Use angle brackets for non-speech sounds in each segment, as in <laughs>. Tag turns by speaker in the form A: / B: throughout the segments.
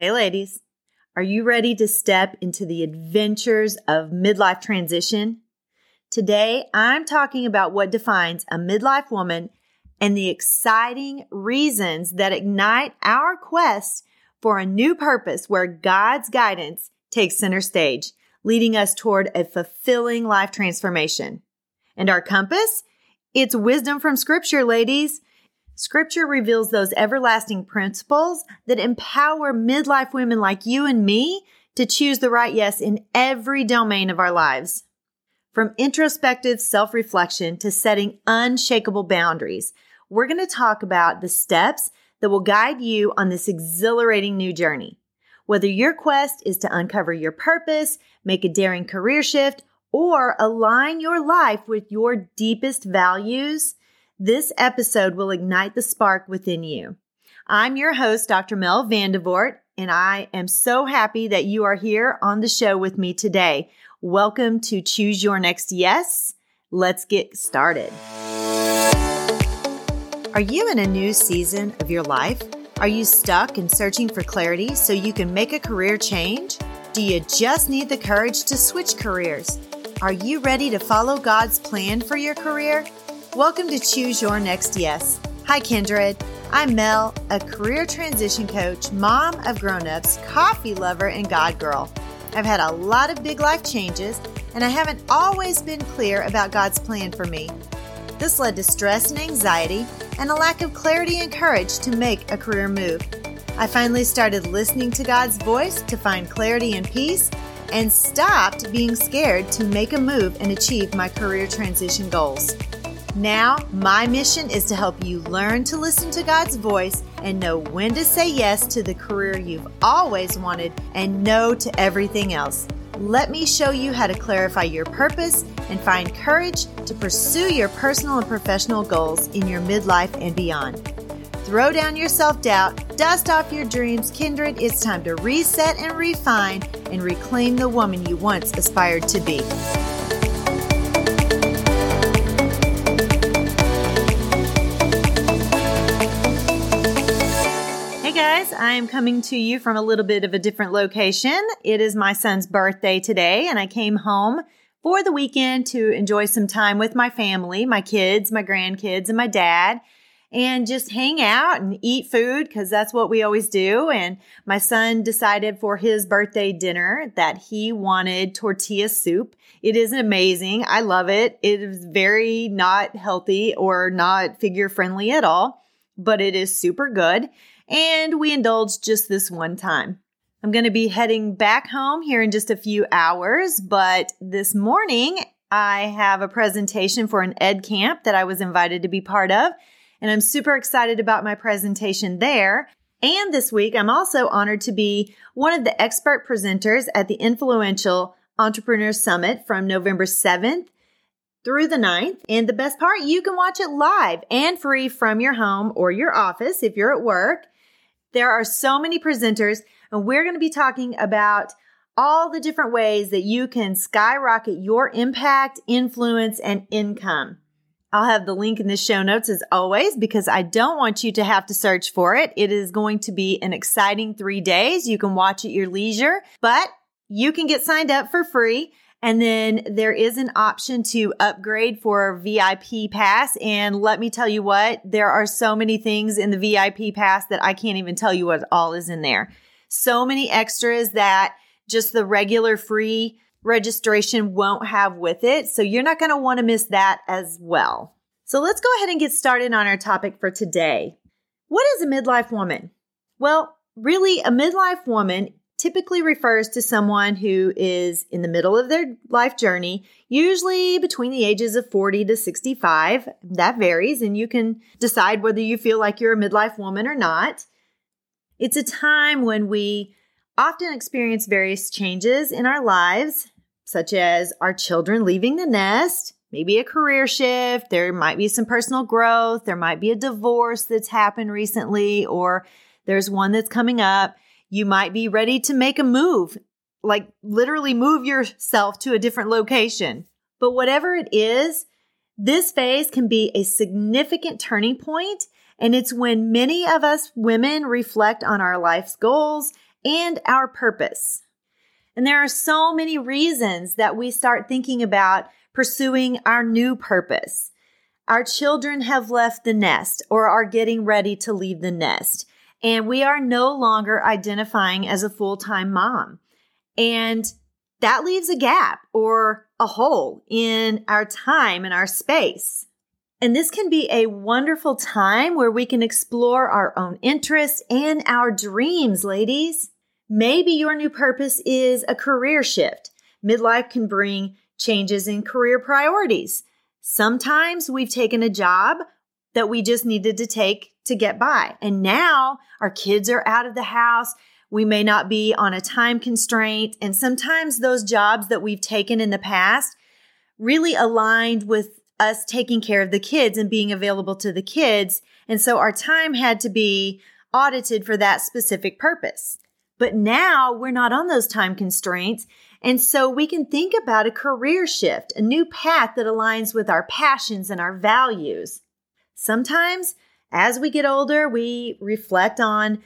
A: Hey, ladies, are you ready to step into the adventures of midlife transition? Today, I'm talking about what defines a midlife woman and the exciting reasons that ignite our quest for a new purpose where God's guidance takes center stage, leading us toward a fulfilling life transformation. And our compass? It's wisdom from scripture, ladies. Scripture reveals those everlasting principles that empower midlife women like you and me to choose the right yes in every domain of our lives. From introspective self reflection to setting unshakable boundaries, we're going to talk about the steps that will guide you on this exhilarating new journey. Whether your quest is to uncover your purpose, make a daring career shift, or align your life with your deepest values, this episode will ignite the spark within you. I'm your host, Dr. Mel Vandevort, and I am so happy that you are here on the show with me today. Welcome to Choose Your Next Yes. Let's get started. Are you in a new season of your life? Are you stuck and searching for clarity so you can make a career change? Do you just need the courage to switch careers? Are you ready to follow God's plan for your career? Welcome to Choose Your Next Yes. Hi, Kindred. I'm Mel, a career transition coach, mom of grown-ups, coffee lover, and God girl. I've had a lot of big life changes, and I haven't always been clear about God's plan for me. This led to stress and anxiety and a lack of clarity and courage to make a career move. I finally started listening to God's voice to find clarity and peace and stopped being scared to make a move and achieve my career transition goals. Now, my mission is to help you learn to listen to God's voice and know when to say yes to the career you've always wanted and no to everything else. Let me show you how to clarify your purpose and find courage to pursue your personal and professional goals in your midlife and beyond. Throw down your self doubt, dust off your dreams, kindred. It's time to reset and refine and reclaim the woman you once aspired to be. Guys. I am coming to you from a little bit of a different location. It is my son's birthday today, and I came home for the weekend to enjoy some time with my family, my kids, my grandkids, and my dad, and just hang out and eat food because that's what we always do. And my son decided for his birthday dinner that he wanted tortilla soup. It is amazing. I love it. It is very not healthy or not figure friendly at all, but it is super good and we indulged just this one time. I'm going to be heading back home here in just a few hours, but this morning I have a presentation for an ed camp that I was invited to be part of, and I'm super excited about my presentation there. And this week, I'm also honored to be one of the expert presenters at the influential Entrepreneur Summit from November 7th through the 9th. And the best part, you can watch it live and free from your home or your office if you're at work. There are so many presenters, and we're going to be talking about all the different ways that you can skyrocket your impact, influence, and income. I'll have the link in the show notes as always because I don't want you to have to search for it. It is going to be an exciting three days. You can watch at your leisure, but you can get signed up for free and then there is an option to upgrade for VIP pass. And let me tell you what, there are so many things in the VIP pass that I can't even tell you what all is in there. So many extras that just the regular free registration won't have with it. So you're not going to want to miss that as well. So let's go ahead and get started on our topic for today. What is a midlife woman? Well, really, a midlife woman typically refers to someone who is in the middle of their life journey, usually between the ages of 40 to 65. That varies, and you can decide whether you feel like you're a midlife woman or not. It's a time when we often experience various changes in our lives, such as our children leaving the nest, maybe a career shift, there might be some personal growth, there might be a divorce that's happened recently, or there's one that's coming up. You might be ready to make a move, like literally move yourself to a different location. But whatever it is, this phase can be a significant turning point, And it's when many of us women reflect on our life's goals and our purpose. And there are so many reasons that we start thinking about pursuing our new purpose. Our children have left the nest or are getting ready to leave the nest, and we are no longer identifying as a full time mom. And that leaves a gap or a hole in our time and our space. And this can be a wonderful time where we can explore our own interests and our dreams, ladies. Maybe your new purpose is a career shift. Midlife can bring changes in career priorities. Sometimes we've taken a job that we just needed to take to get by. And now our kids are out of the house. We may not be on a time constraint. And sometimes those jobs that we've taken in the past really aligned with us taking care of the kids and being available to the kids. And so our time had to be audited for that specific purpose. But now we're not on those time constraints. And so we can think about a career shift, a new path that aligns with our passions and our values. Sometimes as we get older, we reflect on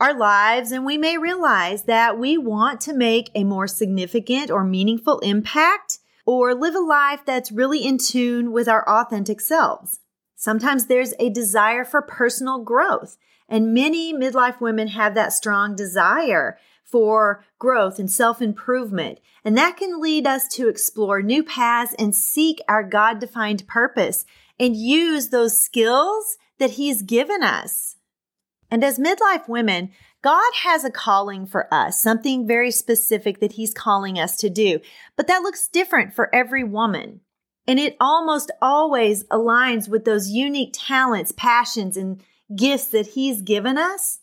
A: our lives and we may realize that we want to make a more significant or meaningful impact or live a life that's really in tune with our authentic selves. Sometimes there's a desire for personal growth and many midlife women have that strong desire for growth and self improvement. And that can lead us to explore new paths and seek our God defined purpose and use those skills that He's given us. And as midlife women, God has a calling for us, something very specific that He's calling us to do. But that looks different for every woman. And it almost always aligns with those unique talents, passions, and gifts that He's given us.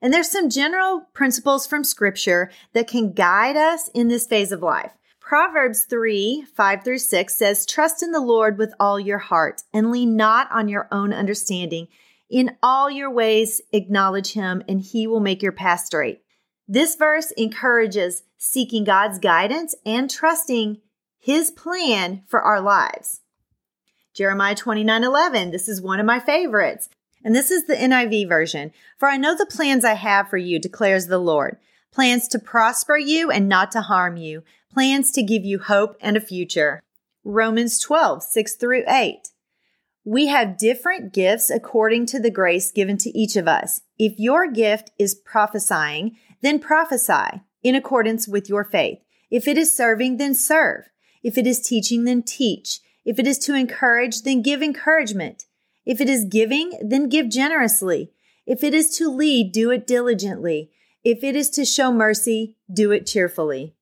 A: And there's some general principles from Scripture that can guide us in this phase of life. Proverbs 3 5 through 6 says, Trust in the Lord with all your heart and lean not on your own understanding. In all your ways, acknowledge Him, and He will make your path straight. This verse encourages seeking God's guidance and trusting His plan for our lives. Jeremiah 29 11, this is one of my favorites. And this is the NIV version. For I know the plans I have for you, declares the Lord. Plans to prosper you and not to harm you. Plans to give you hope and a future. Romans 12, 6 through 8. We have different gifts according to the grace given to each of us. If your gift is prophesying, then prophesy in accordance with your faith. If it is serving, then serve. If it is teaching, then teach. If it is to encourage, then give encouragement. If it is giving, then give generously. If it is to lead, do it diligently. If it is to show mercy, do it cheerfully.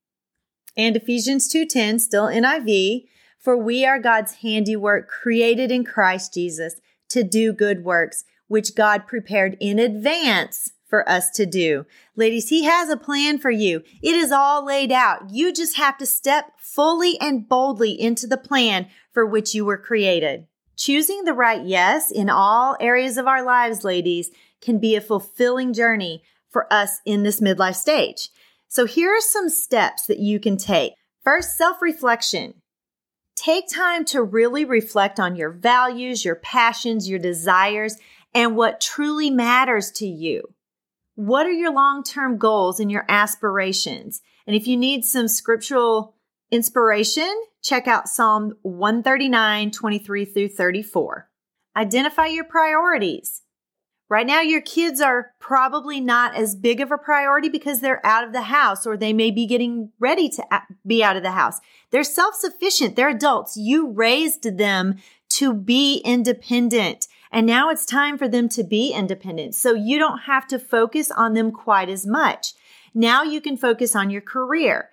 A: And Ephesians 2:10, still NIV, for we are God's handiwork created in Christ Jesus to do good works, which God prepared in advance for us to do. Ladies, he has a plan for you. It is all laid out. You just have to step fully and boldly into the plan for which you were created. Choosing the right yes in all areas of our lives, ladies, can be a fulfilling journey for us in this midlife stage. So here are some steps that you can take. First, self reflection. Take time to really reflect on your values, your passions, your desires, and what truly matters to you. What are your long term goals and your aspirations? And if you need some scriptural inspiration, check out Psalm 139, 23 through 34. Identify your priorities. Right now, your kids are probably not as big of a priority because they're out of the house or they may be getting ready to be out of the house. They're self sufficient. They're adults. You raised them to be independent. And now it's time for them to be independent. So you don't have to focus on them quite as much. Now you can focus on your career.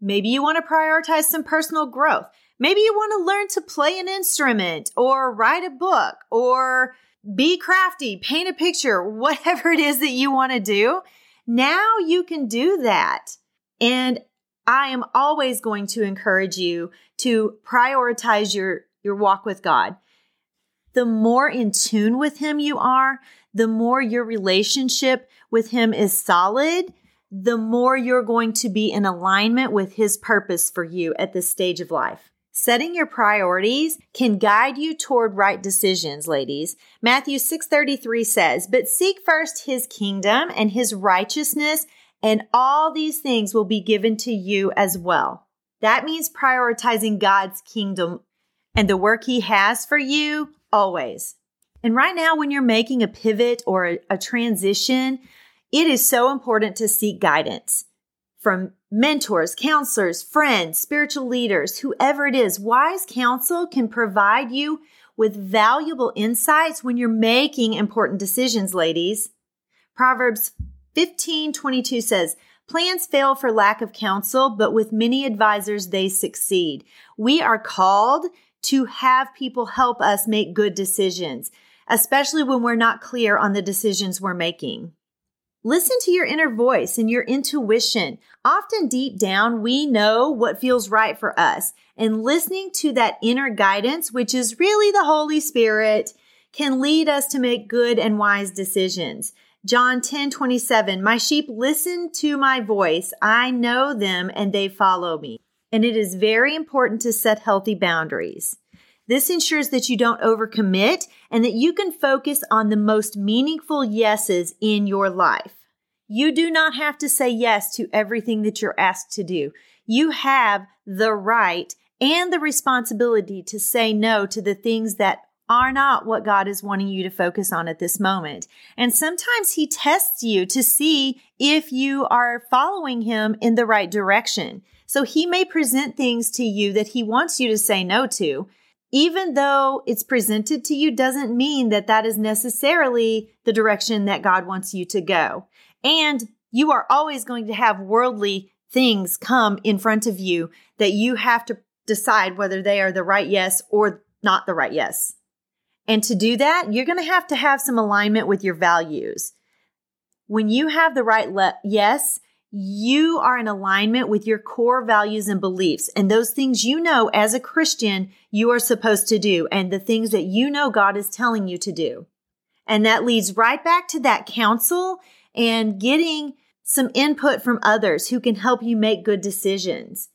A: Maybe you want to prioritize some personal growth. Maybe you want to learn to play an instrument or write a book or be crafty, paint a picture, <laughs> whatever it is that you want to do. Now you can do that. And I am always going to encourage you to prioritize your, your walk with God. The more in tune with Him you are, the more your relationship with Him is solid, the more you're going to be in alignment with His purpose for you at this stage of life. Setting your priorities can guide you toward right decisions, ladies. Matthew 6:33 says, "But seek first his kingdom and his righteousness, and all these things will be given to you as well." That means prioritizing God's kingdom and the work he has for you always. And right now when you're making a pivot or a, a transition, it is so important to seek guidance from mentors, counselors, friends, spiritual leaders, whoever it is. Wise counsel can provide you with valuable insights when you're making important decisions, ladies. Proverbs 15 22 says, Plans fail for lack of counsel, but with many advisors, they succeed. We are called to have people help us make good decisions, especially when we're not clear on the decisions we're making. Listen to your inner voice and your intuition. Often deep down, we know what feels right for us. And listening to that inner guidance, which is really the Holy Spirit, can lead us to make good and wise decisions. John 10 27, my sheep listen to my voice. I know them and they follow me. And it is very important to set healthy boundaries. This ensures that you don't overcommit and that you can focus on the most meaningful yeses in your life. You do not have to say yes to everything that you're asked to do. You have the right and the responsibility to say no to the things that are not what God is wanting you to focus on at this moment. And sometimes He tests you to see if you are following Him in the right direction. So He may present things to you that He wants you to say no to even though it's presented to you doesn't mean that that is necessarily the direction that God wants you to go. And you are always going to have worldly things come in front of you that you have to decide whether they are the right yes or not the right yes. And to do that, you're going to have to have some alignment with your values. When you have the right le- yes, you are in alignment with your core values and beliefs and those things you know as a Christian you are supposed to do and the things that you know God is telling you to do. And that leads right back to that counsel and getting some input from others who can help you make good decisions.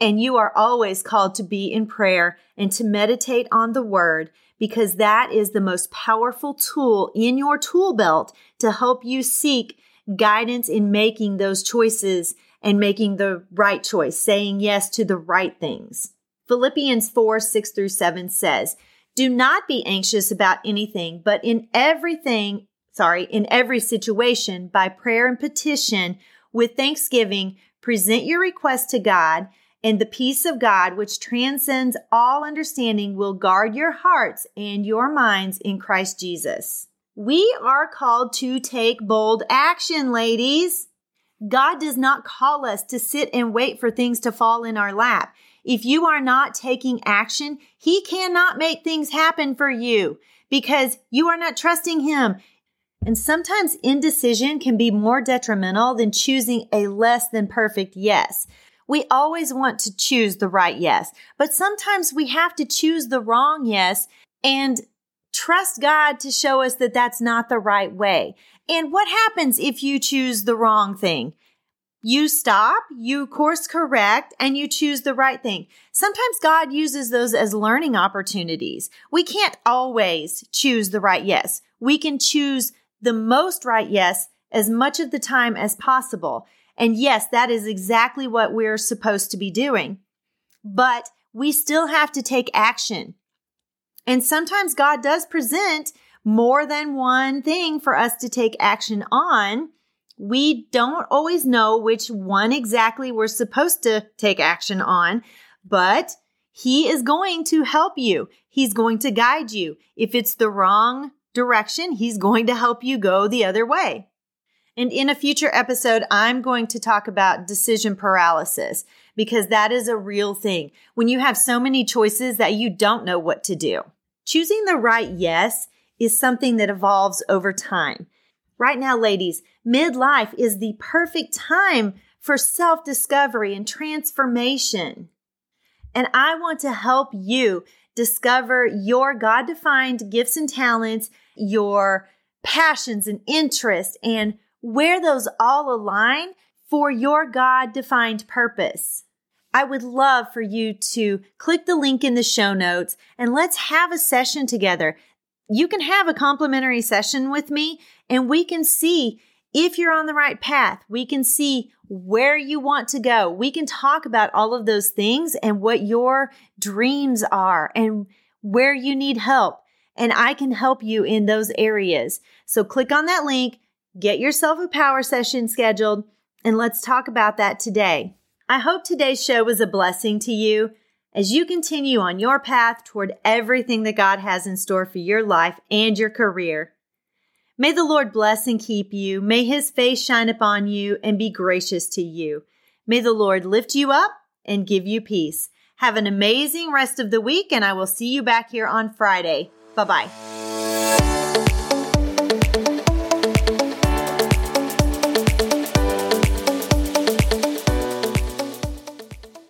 A: And you are always called to be in prayer and to meditate on the word because that is the most powerful tool in your tool belt to help you seek guidance in making those choices and making the right choice, saying yes to the right things. Philippians 4 6 through 7 says, Do not be anxious about anything, but in everything, sorry, in every situation, by prayer and petition, with thanksgiving, present your request to God, and the peace of God, which transcends all understanding, will guard your hearts and your minds in Christ Jesus. We are called to take bold action, ladies. God does not call us to sit and wait for things to fall in our lap. If you are not taking action, He cannot make things happen for you because you are not trusting Him. And sometimes indecision can be more detrimental than choosing a less than perfect yes. We always want to choose the right yes, but sometimes we have to choose the wrong yes and trust God to show us that that's not the right way. And what happens if you choose the wrong thing? You stop, you course correct, and you choose the right thing. Sometimes God uses those as learning opportunities. We can't always choose the right yes. We can choose the most right yes as much of the time as possible. And yes, that is exactly what we're supposed to be doing. But we still have to take action. And sometimes God does present more than one thing for us to take action on. We don't always know which one exactly we're supposed to take action on, but he is going to help you. He's going to guide you. If it's the wrong direction, he's going to help you go the other way. And in a future episode, I'm going to talk about decision paralysis because that is a real thing. When you have so many choices that you don't know what to do. Choosing the right yes is something that evolves over time. Right now, ladies, midlife is the perfect time for self discovery and transformation. And I want to help you discover your God defined gifts and talents, your passions and interests, and where those all align for your God defined purpose. I would love for you to click the link in the show notes and let's have a session together. You can have a complimentary session with me and we can see if you're on the right path. We can see where you want to go. We can talk about all of those things and what your dreams are and where you need help. And I can help you in those areas. So click on that link, get yourself a power session scheduled, and let's talk about that today. I hope today's show was a blessing to you as you continue on your path toward everything that God has in store for your life and your career. May the Lord bless and keep you. May his face shine upon you and be gracious to you. May the Lord lift you up and give you peace. Have an amazing rest of the week, and I will see you back here on Friday. Bye bye.